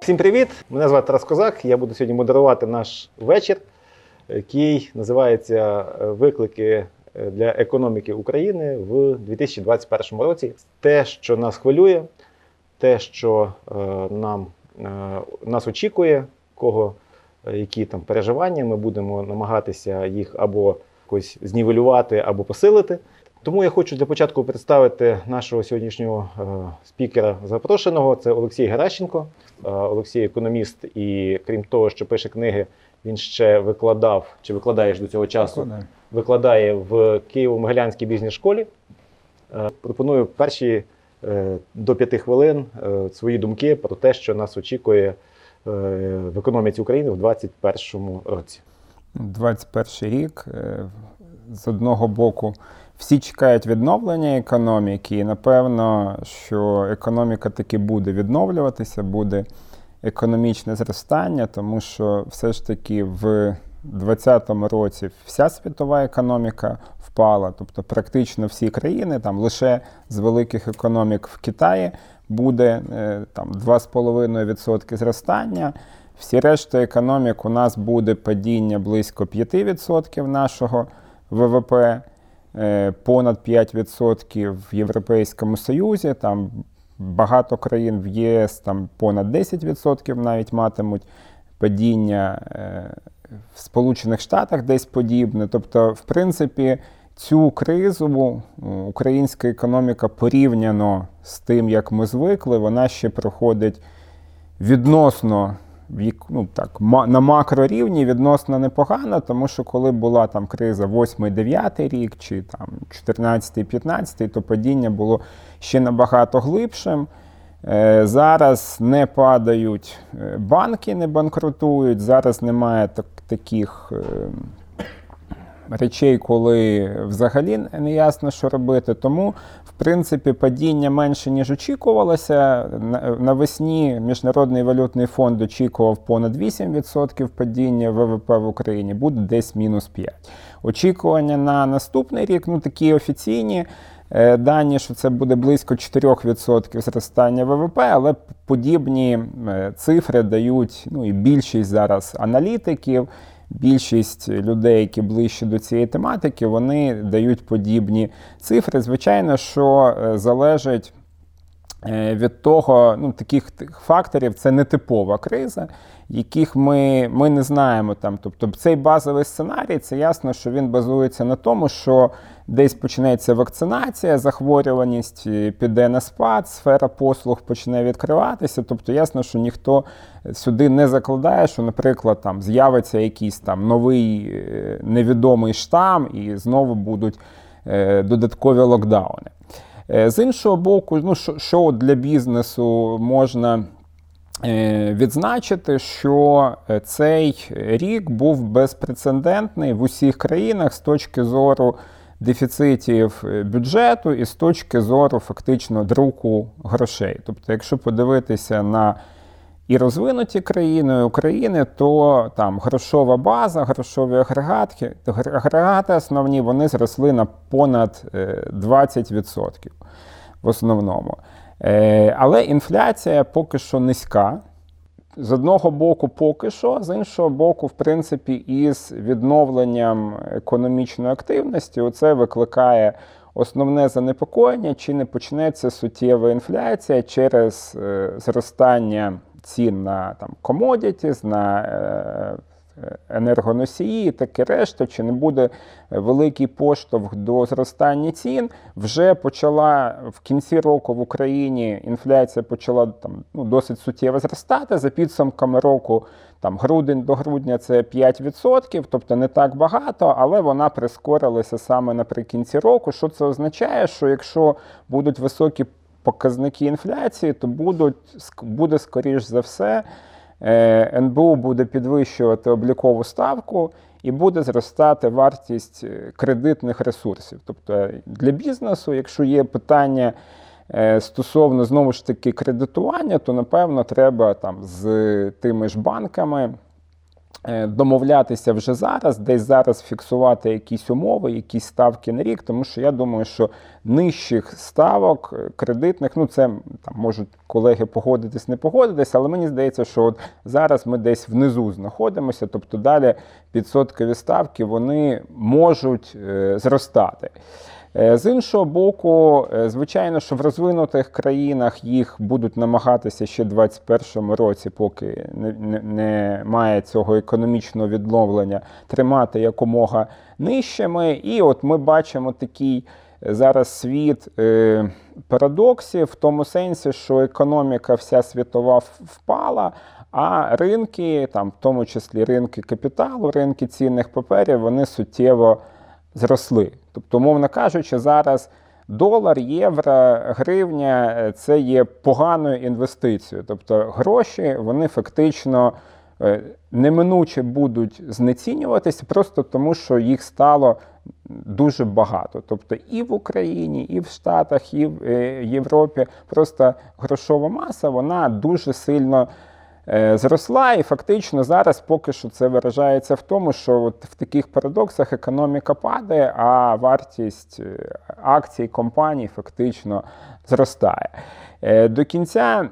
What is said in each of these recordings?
Всім привіт! Мене звати Тарас Козак. Я буду сьогодні модерувати наш вечір, який називається е, Виклики е, для економіки України в 2021 році. Те, що нас хвилює, те, що е, нам, нас очікує, кого які там переживання, ми будемо намагатися їх або якось знівелювати, або посилити. Тому я хочу для початку представити нашого сьогоднішнього е, спікера запрошеного. Це Олексій Геращенко. Е, Олексій економіст, і крім того, що пише книги, він ще викладав чи викладаєш до цього часу. Викладає в Києво-Могилянській бізнес-школі. Е, Пропоную перші до п'яти хвилин свої думки про те, що нас очікує в економіці України в 2021 році. 21 рік. З одного боку, всі чекають відновлення економіки, і напевно, що економіка таки буде відновлюватися, буде економічне зростання, тому що все ж таки в 2020 році вся світова економіка впала, тобто практично всі країни, там лише з великих економік в Китаї буде е, там 2,5% зростання. Всі решта економік у нас буде падіння близько 5% нашого ВВП, понад 5% в Європейському Союзі. Там багато країн в ЄС там понад 10% навіть матимуть падіння е, в Сполучених Штатах десь подібне. Тобто, в принципі, цю кризу українська економіка порівняно з тим, як ми звикли, вона ще проходить відносно ну, так, на макрорівні відносно непогано, тому що коли була там криза 8-9 рік чи там 14-15, то падіння було ще набагато глибшим. Е, зараз не падають банки, не банкрутують, зараз немає так, таких е, речей, коли взагалі не ясно, що робити. Тому, принципі, падіння менше, ніж очікувалося. Навесні Міжнародний валютний фонд очікував понад 8% падіння ВВП в Україні, буде десь мінус 5%. Очікування на наступний рік, ну такі офіційні. Дані, що це буде близько 4% зростання ВВП, але подібні цифри дають ну і більшість зараз аналітиків більшість людей, які ближче до цієї тематики, вони дають подібні цифри. Звичайно, що е, залежить. Е, від того, ну таких факторів це не типова криза, яких ми ми не знаємо там. Тобто цей базовий сценарій, це ясно, що він базується на тому, що десь почнеться вакцинація, захворюваність е, піде на спад, сфера послуг почне відкриватися. Тобто, ясно, що ніхто сюди не закладає, що, наприклад, там з'явиться якийсь там новий е, невідомий штам, і знову будуть е, додаткові локдауни. З іншого боку, ну що, для бізнесу можна відзначити, що цей рік був безпрецедентний в усіх країнах з точки зору дефіцитів е, бюджету і з точки зору фактично друку грошей. Тобто, якщо подивитися на і розвинуті країни України, то там грошова база, грошові агрегати, агрегати основні вони зросли на понад 20% е, в основному. Е, але інфляція поки що низька. З одного боку, поки що, з іншого боку, в принципі, із відновленням економічної активності, це викликає основне занепокоєння, чи не почнеться суттєва інфляція через е, зростання цін на там commodities, на е, енергоносії, і таке решта, чи не буде великий поштовх до зростання цін. Вже почала в кінці року в Україні інфляція почала там ну, досить суттєво зростати. За підсумками року, там грудень до грудня це 5%, тобто не так багато, але вона прискорилася саме наприкінці року. Що це означає? Що якщо будуть високі показники інфляції, то будуть буде скоріш за все. Е, НБУ буде підвищувати облікову ставку і буде зростати вартість е, кредитних ресурсів. Тобто для бізнесу, якщо є питання е, стосовно знову ж таки кредитування, то напевно треба там з тими ж банками домовлятися вже зараз, десь зараз фіксувати якісь умови, якісь ставки на рік, тому що я думаю, що нижчих ставок е, кредитних, ну це там можуть колеги погодитись, не погодитись, але мені здається, що от зараз ми десь внизу знаходимося, тобто далі підсоткові ставки вони можуть е, зростати. Е, з іншого боку, е, звичайно, що в розвинутих країнах їх будуть намагатися ще в 2021 році, поки не, не, не цього економічного відновлення, тримати якомога нижчими. І от ми бачимо такий е, зараз світ парадоксів в тому сенсі, що економіка вся світова впала. А ринки, там, в тому числі ринки капіталу, ринки цінних паперів, вони суттєво зросли. Тобто, мовно кажучи, зараз долар, євро, гривня е, це є поганою інвестицією. Тобто гроші вони фактично е, неминуче будуть знецінюватися просто тому, що їх стало дуже багато. Тобто і в Україні, і в Штатах, і в е, Європі просто грошова маса вона дуже сильно. Е, зросла, і фактично зараз поки що це виражається в тому, що от в таких парадоксах економіка падає, а вартість е, акцій компаній фактично зростає. Е, до кінця.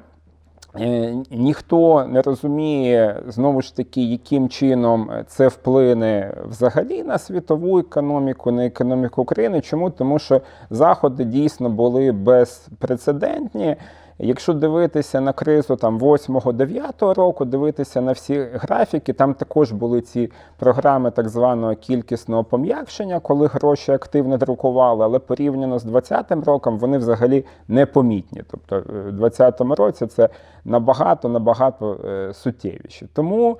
Ніхто не розуміє знову ж таки, яким чином це вплине взагалі на світову економіку, на економіку України. Чому? Тому що заходи дійсно були безпрецедентні. Якщо дивитися на кризу там 8-9 року, дивитися на всі графіки, там також були ці програми так званого кількісного пом'якшення, коли гроші активно друкували, але порівняно з 2020 роком вони взагалі непомітні. Тобто е, в 2020 році це набагато набагато е, суттєвіше. Тому.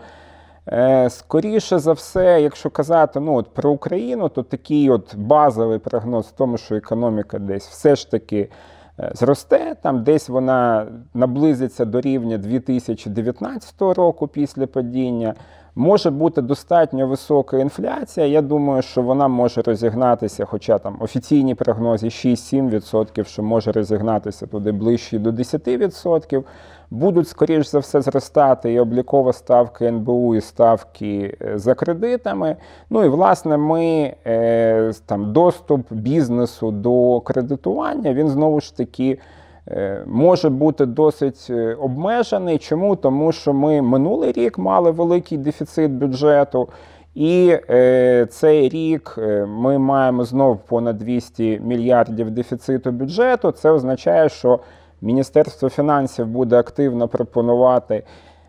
Е, скоріше за все, якщо казати ну, от про Україну, то такий от базовий прогноз в тому, що економіка десь все ж таки зросте, там десь вона наблизиться до рівня 2019 року після падіння. Може бути достатньо висока інфляція. Я думаю, що вона може розігнатися, хоча там офіційні прогнози 6-7%, що може розігнатися туди ближче до 10% будуть, скоріш за все, зростати і облікова ставка НБУ, і ставки е, за кредитами. Ну і власне ми е, там доступ бізнесу до кредитування, він знову ж таки. Е, може бути досить обмежений. Чому? Тому що ми минулий рік мали великий дефіцит бюджету, і цей рік ми маємо знову понад 200 мільярдів дефіциту бюджету. Це означає, що Міністерство фінансів буде активно пропонувати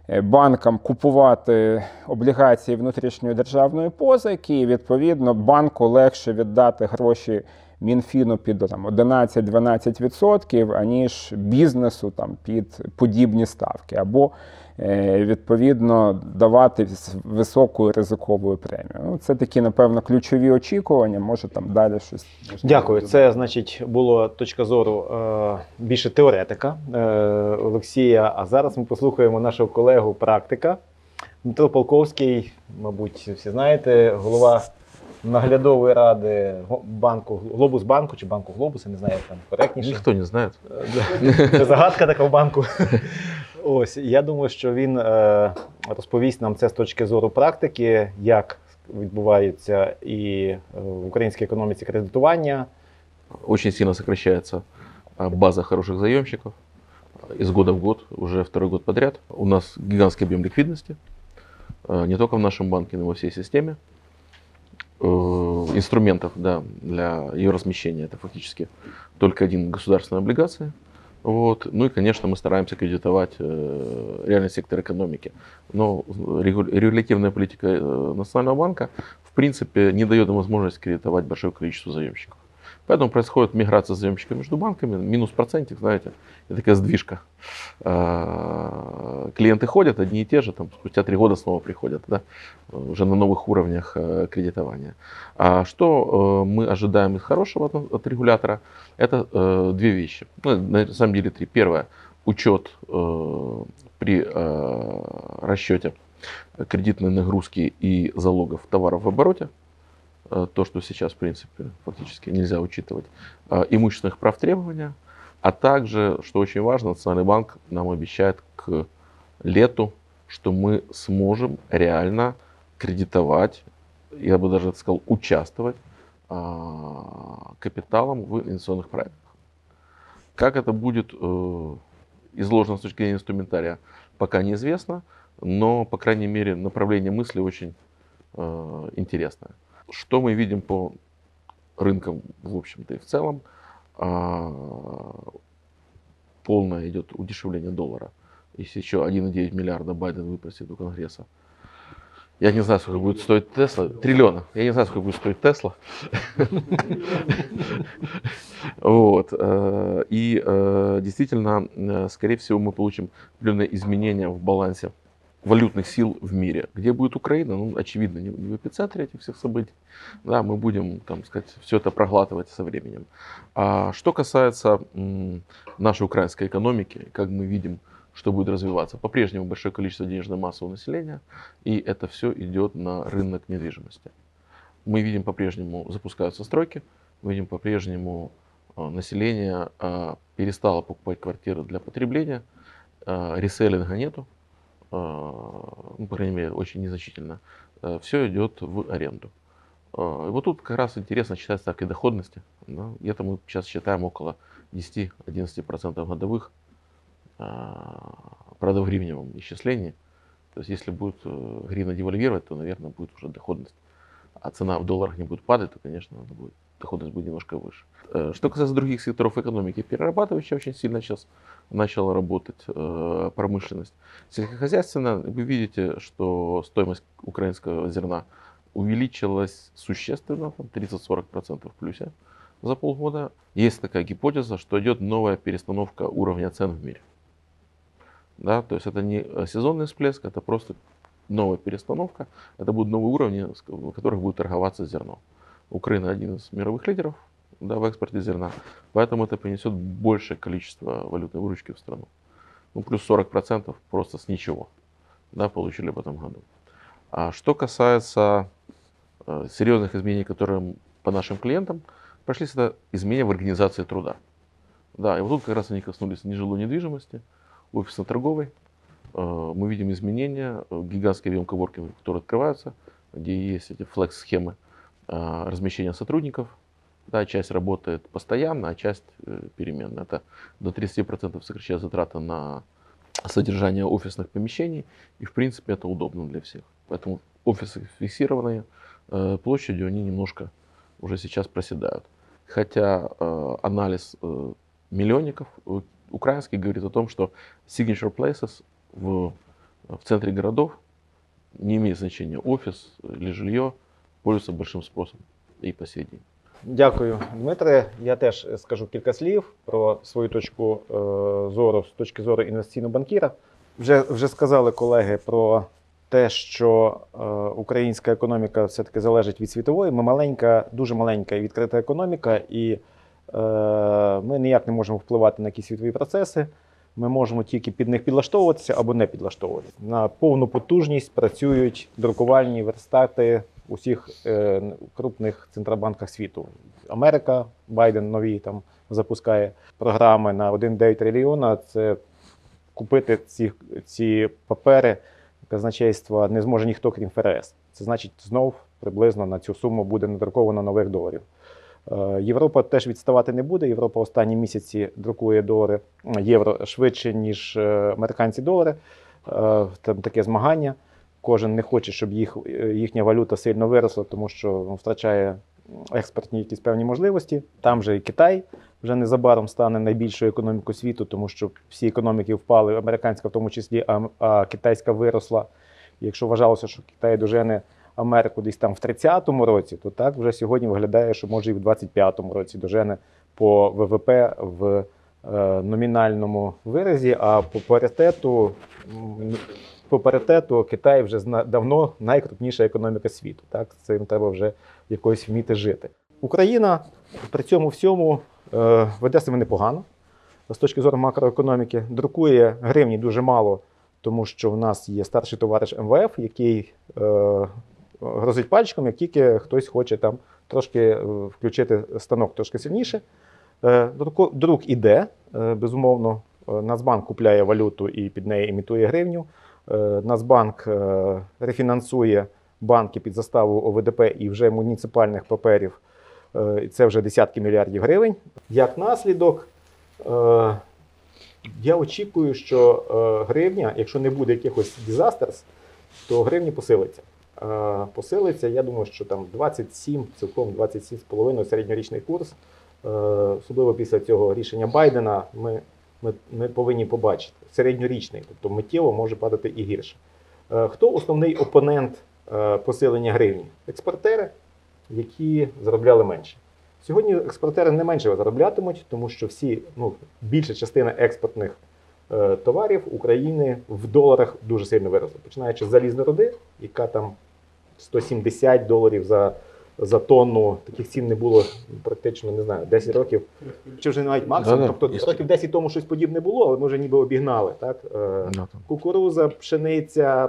е, банкам купувати облігації внутрішньої державної позики, і відповідно банку легше віддати гроші Мінфіну під 11-12%, аніж бізнесу там, під подібні ставки. Або Е, відповідно давати високою ризиковою премією. Ну, Це такі, напевно, ключові очікування. Може там далі щось. Дякую. Це значить було точка зору е, більше теоретика е, Олексія. А зараз ми послухаємо нашого колегу практика. Дмитро Полковський, мабуть, всі знаєте, голова наглядової ради банку Глобус банку чи банку Глобус, я не знаю, як там коректніше. Ніхто не знає. Це загадка така в банку. Ось я думаю, що він е, розповість нам це з точки зору практики, як відбувається і е, в українській економіці кредитування. Очень сильно сокращается база хороших заемщиков. Из года в год, уже второй год подряд. У нас гигантский объем ликвидности. Не только в нашем банке, но и во всей системе. Инструментов да, для ее размещения это фактически только один государственная облигация – вот. Ну и, конечно, мы стараемся кредитовать э, реальный сектор экономики. Но регулятивная политика э, Национального банка, в принципе, не дает им возможность кредитовать большое количество заемщиков. Поэтому происходит миграция заемщиков между банками, минус процентик, знаете, и такая сдвижка. А, клиенты ходят одни и те же, там, спустя три года снова приходят, да, уже на новых уровнях э, кредитования. А что э, мы ожидаем из хорошего от, регулятора? Это э, две вещи. Ну, на самом деле три. Первое, учет при расчете кредитной нагрузки и залогов товаров в обороте. Э, то, что сейчас, в принципе, фактически нельзя учитывать, э, имущественных прав требования, а также, что очень важно, Национальный банк нам обещает к лету, что мы сможем реально кредитовать, я бы даже сказал, участвовать а, капиталом в инвестиционных проектах. Как это будет э, изложено с точки зрения инструментария, пока неизвестно, но, по крайней мере, направление мысли очень э, интересное. Что мы видим по рынкам, в общем-то и в целом, а, полное идет удешевление доллара. Если еще 1,9 миллиарда Байден выпросит у Конгресса, я не знаю, сколько будет стоить Тесла. Триллиона. Я не знаю, сколько будет стоить Тесла. Вот. э, И э, действительно, э, скорее всего, мы получим определенные изменения в балансе валютных сил в мире. Где будет Украина? Ну, очевидно, не в эпицентре этих всех событий. Да, мы будем, там сказать, все это проглатывать со временем. А что касается нашей украинской экономики, как мы видим, что будет развиваться. По-прежнему большое количество денежной массы у населения, и это все идет на рынок недвижимости. Мы видим по-прежнему запускаются стройки, мы видим по-прежнему э, население э, перестало покупать квартиры для потребления, э, реселлинга нету, ну, по крайней мере, очень незначительно. Все идет в аренду. Э, И вот тут как раз интересно считать ставки доходности. Да? Это мы сейчас считаем около 10-11% годовых а, правда, в исчислении. То есть, если будет э, гривна девальвировать, то, наверное, будет уже доходность. А цена в долларах не будет падать, то, конечно, она будет, доходность будет немножко выше. Э, Что касается других секторов экономики, перерабатывающая очень сильно сейчас начала работать э, промышленность. Сельскохозяйственная, вы видите, что стоимость украинского зерна увеличилась существенно, там 30-40% в плюсе за полгода. Есть такая гипотеза, что идет новая перестановка уровня цен в мире. Да, то есть это не сезонный всплеск, это просто новая перестановка. Это будут новые уровни, в которых будет торговаться зерно. Украина один из мировых лидеров да, в экспорте зерна, поэтому это принесет большее количество валютной выручки в страну. Ну, плюс 40% просто с ничего да, получили в этом году. А что касается э, серьезных изменений, которые по нашим клиентам, прошли это изменения в организации труда. Да, и вот тут как раз они коснулись нежилой недвижимости, офисно-торговой. Э, Мы видим изменения, э, гигантские объем коворкинга, которые открываются, где есть эти флекс-схемы э, размещения сотрудников. Да, часть работает постоянно, а часть э, переменно. Это до 30% сокращает затраты на содержание офисных помещений. И, в принципе, это удобно для всех. Поэтому офисы фиксированные э, площадью, они немножко уже сейчас проседают. Хотя э, анализ миллионников украинский говорит о том, что signature places в, в центре городов не имеет значения офис или жилье, пользуются большим спросом и по сей день. Дякую, Дмитре. Я теж скажу кілька слів про свою точку е, зору з точки зору інвестиційного банкіра. Вже, вже сказали колеги про те, що е, українська економіка все-таки залежить від світової. Ми маленька, дуже маленька і відкрита економіка, і е, ми ніяк не можемо впливати на якісь світові процеси. Ми можемо тільки під них підлаштовуватися або не підлаштовуватися. На повну потужність працюють друкувальні верстати усіх е, крупних центробанках світу. Америка, Байден нові там запускає програми на 1,9 трильйона. Це купити ці, ці папери казначейства не зможе ніхто, крім ФРС. Це значить, знов приблизно на цю суму буде надруковано нових доларів. Е, Європа теж відставати не буде. Європа останні місяці друкує долари євро швидше, ніж е, американці долари. Е, Там таке змагання. Кожен не хоче, щоб їх, е, їхня валюта сильно виросла, тому що ну, втрачає експортні якісь певні можливості. Там же і Китай вже незабаром стане найбільшою економікою світу, тому що всі економіки впали, американська в тому числі, а, а китайська виросла. Якщо вважалося, що Китай дожене Америку десь там в 30-му році, то так вже сьогодні виглядає, що може і в 25-му році дожене по ВВП в е, номінальному виразі, а по паритету, по паритету Китай вже давно найкрупніша економіка світу. Так? З цим треба вже якось вміти жити. Україна при цьому всьому е, веде себе непогано з точки зору макроекономіки, друкує гривні дуже мало, тому що в нас є старший товариш МВФ, який е, грозить пальчиком, як тільки хтось хоче там трошки е, включити станок трошки сильніше. Друк іде, безумовно. Нацбанк купляє валюту і під неї імітує гривню. Е, Нацбанк е, рефінансує банки під заставу ОВДП і вже муніципальних паперів. Е, Це вже десятки мільярдів гривень. Як наслідок, я очікую, що гривня, якщо не буде якихось дизастерс, то гривня посилиться. Посилиться, я думаю, що там 27, цілком 27,5 середньорічний курс. Особливо після цього рішення Байдена ми, ми, ми повинні побачити середньорічний, тобто миттєво може падати і гірше. Е, Хто основний опонент е, посилення гривні? Експортери, які заробляли менше. Сьогодні експортери не менше зароблятимуть, тому що всі, ну, більша частина експортних е, товарів України в доларах дуже сильно виросла. Починаючи з залізної руди, яка там 170 доларів за, за тонну. Таких цін не було практично, не знаю, 10 років. Чи вже навіть максимум. Да-да, тобто років 10 тому щось подібне було, але ми вже ніби обігнали. Так? Е, Да, кукуруза, пшениця,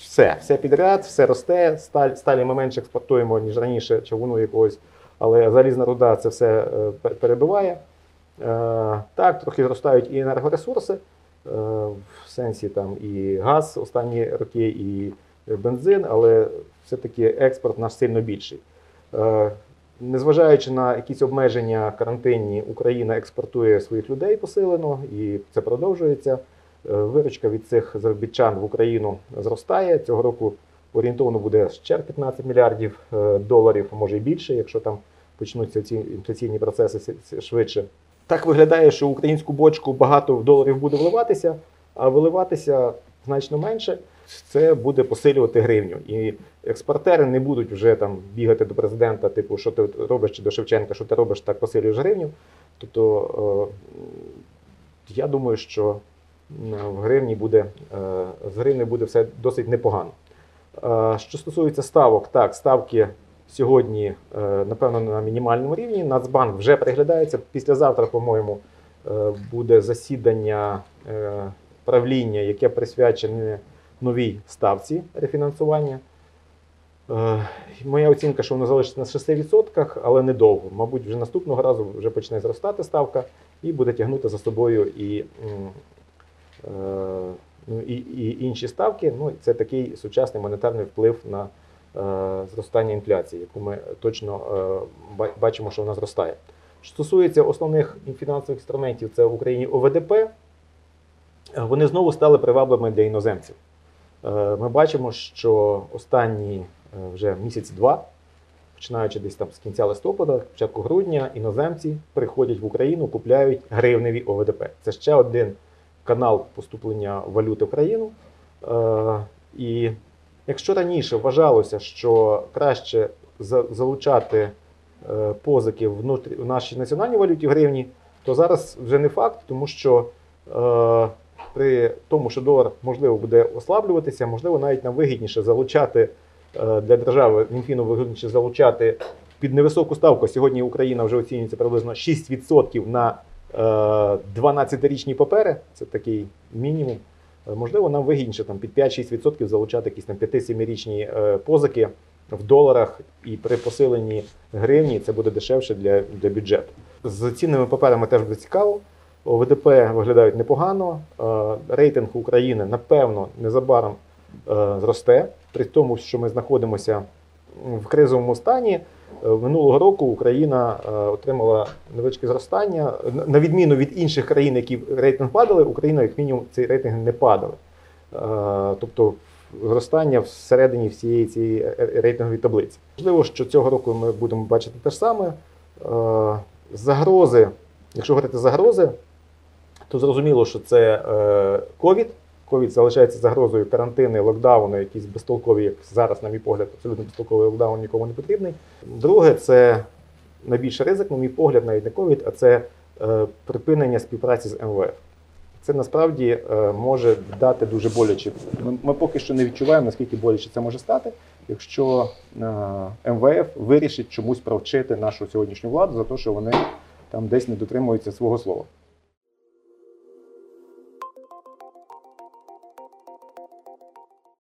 все, все підряд, все росте. Сталь, сталі ми менше експортуємо, ніж раніше, чавуну якогось, але залізна руда це все е, перебиває. Е, так, трохи зростають і енергоресурси, в сенсі там і газ останні роки, і бензин, але все-таки експорт наш сильно більший. Е, Незважаючи на якісь обмеження карантинні, Україна експортує своїх людей посилено, і це продовжується. Е, Виручка від цих заробітчан в Україну зростає. Цього року орієнтовно буде ще 15 мільярдів е, доларів, а може і більше, якщо там почнуться ці інфляційні процеси швидше. Так виглядає, що в українську бочку багато доларів буде вливатися, а виливатися значно менше. Це буде посилювати гривню. І експортери не будуть вже там бігати до президента, типу, що ти робиш чи до Шевченка, що ти робиш, так посилюєш гривню. Тобто е, я думаю, що в гривні буде, е, з гривні буде все досить непогано. Е, Що стосується ставок, так, ставки сьогодні, е, напевно, на мінімальному рівні. Нацбанк вже переглядається. Післязавтра, по-моєму, е, буде засідання е, правління, яке присвячене новій ставці рефінансування. Е, Моя оцінка, що воно залишиться на 6%, але недовго. Мабуть, вже наступного разу вже почне зростати ставка і буде тягнути за собою і, е, ну, і, і інші ставки. Ну, це такий сучасний монетарний вплив на е, зростання інфляції, яку ми точно бачимо, що вона зростає. Що стосується основних фінансових інструментів, це в Україні ОВДП, вони знову стали привабливими для іноземців. Е, Ми бачимо, що останні е, вже місяць-два, починаючи десь там з кінця листопада, початку грудня, іноземці приходять в Україну, купляють гривневі ОВДП. Це ще один канал поступлення валюти в країну. Е, І якщо раніше вважалося, що краще залучати позики в нашій національній валюті в гривні, то зараз вже не факт, тому що при тому, що долар можливо буде ослаблюватися, можливо, навіть нам вигідніше залучати е, для держави Мінфіну вигідніше залучати під невисоку ставку. Сьогодні Україна вже оцінюється приблизно 6% на е, 12-річні папери. Це такий мінімум. Е, Можливо, нам вигідніше там під 5-6% залучати якісь там 5-7-річні е, позики в доларах, і при посиленні гривні це буде дешевше для, для бюджету. З цінними паперами теж буде цікаво. ОВДП виглядають непогано. Е, Рейтинг України, напевно, незабаром е, зросте. При тому, що ми знаходимося в кризовому стані. Е, Минулого року Україна отримала невеличке зростання. На- відміну від інших країн, які рейтинг падали, Україна, як мінімум, цей рейтинг не падали. Тобто зростання всередині всієї цієї рейтингової таблиці. Можливо, що цього року ми будемо бачити те ж саме. Загрози, якщо говорити загрози, то зрозуміло, що це е, ковід. Ковід залишається загрозою карантини, локдауни, якісь безтолкові, як зараз, на мій погляд, абсолютно безтолковий локдаун нікому не потрібний. Друге, це найбільший ризик, на мій погляд, навіть не ковід, а це е, припинення співпраці з МВФ. Це насправді е, може дати дуже боляче. Ми, ми поки що не відчуваємо, наскільки боляче це може стати, якщо МВФ вирішить чомусь провчити нашу сьогоднішню владу за те, що вони там десь не дотримуються свого слова.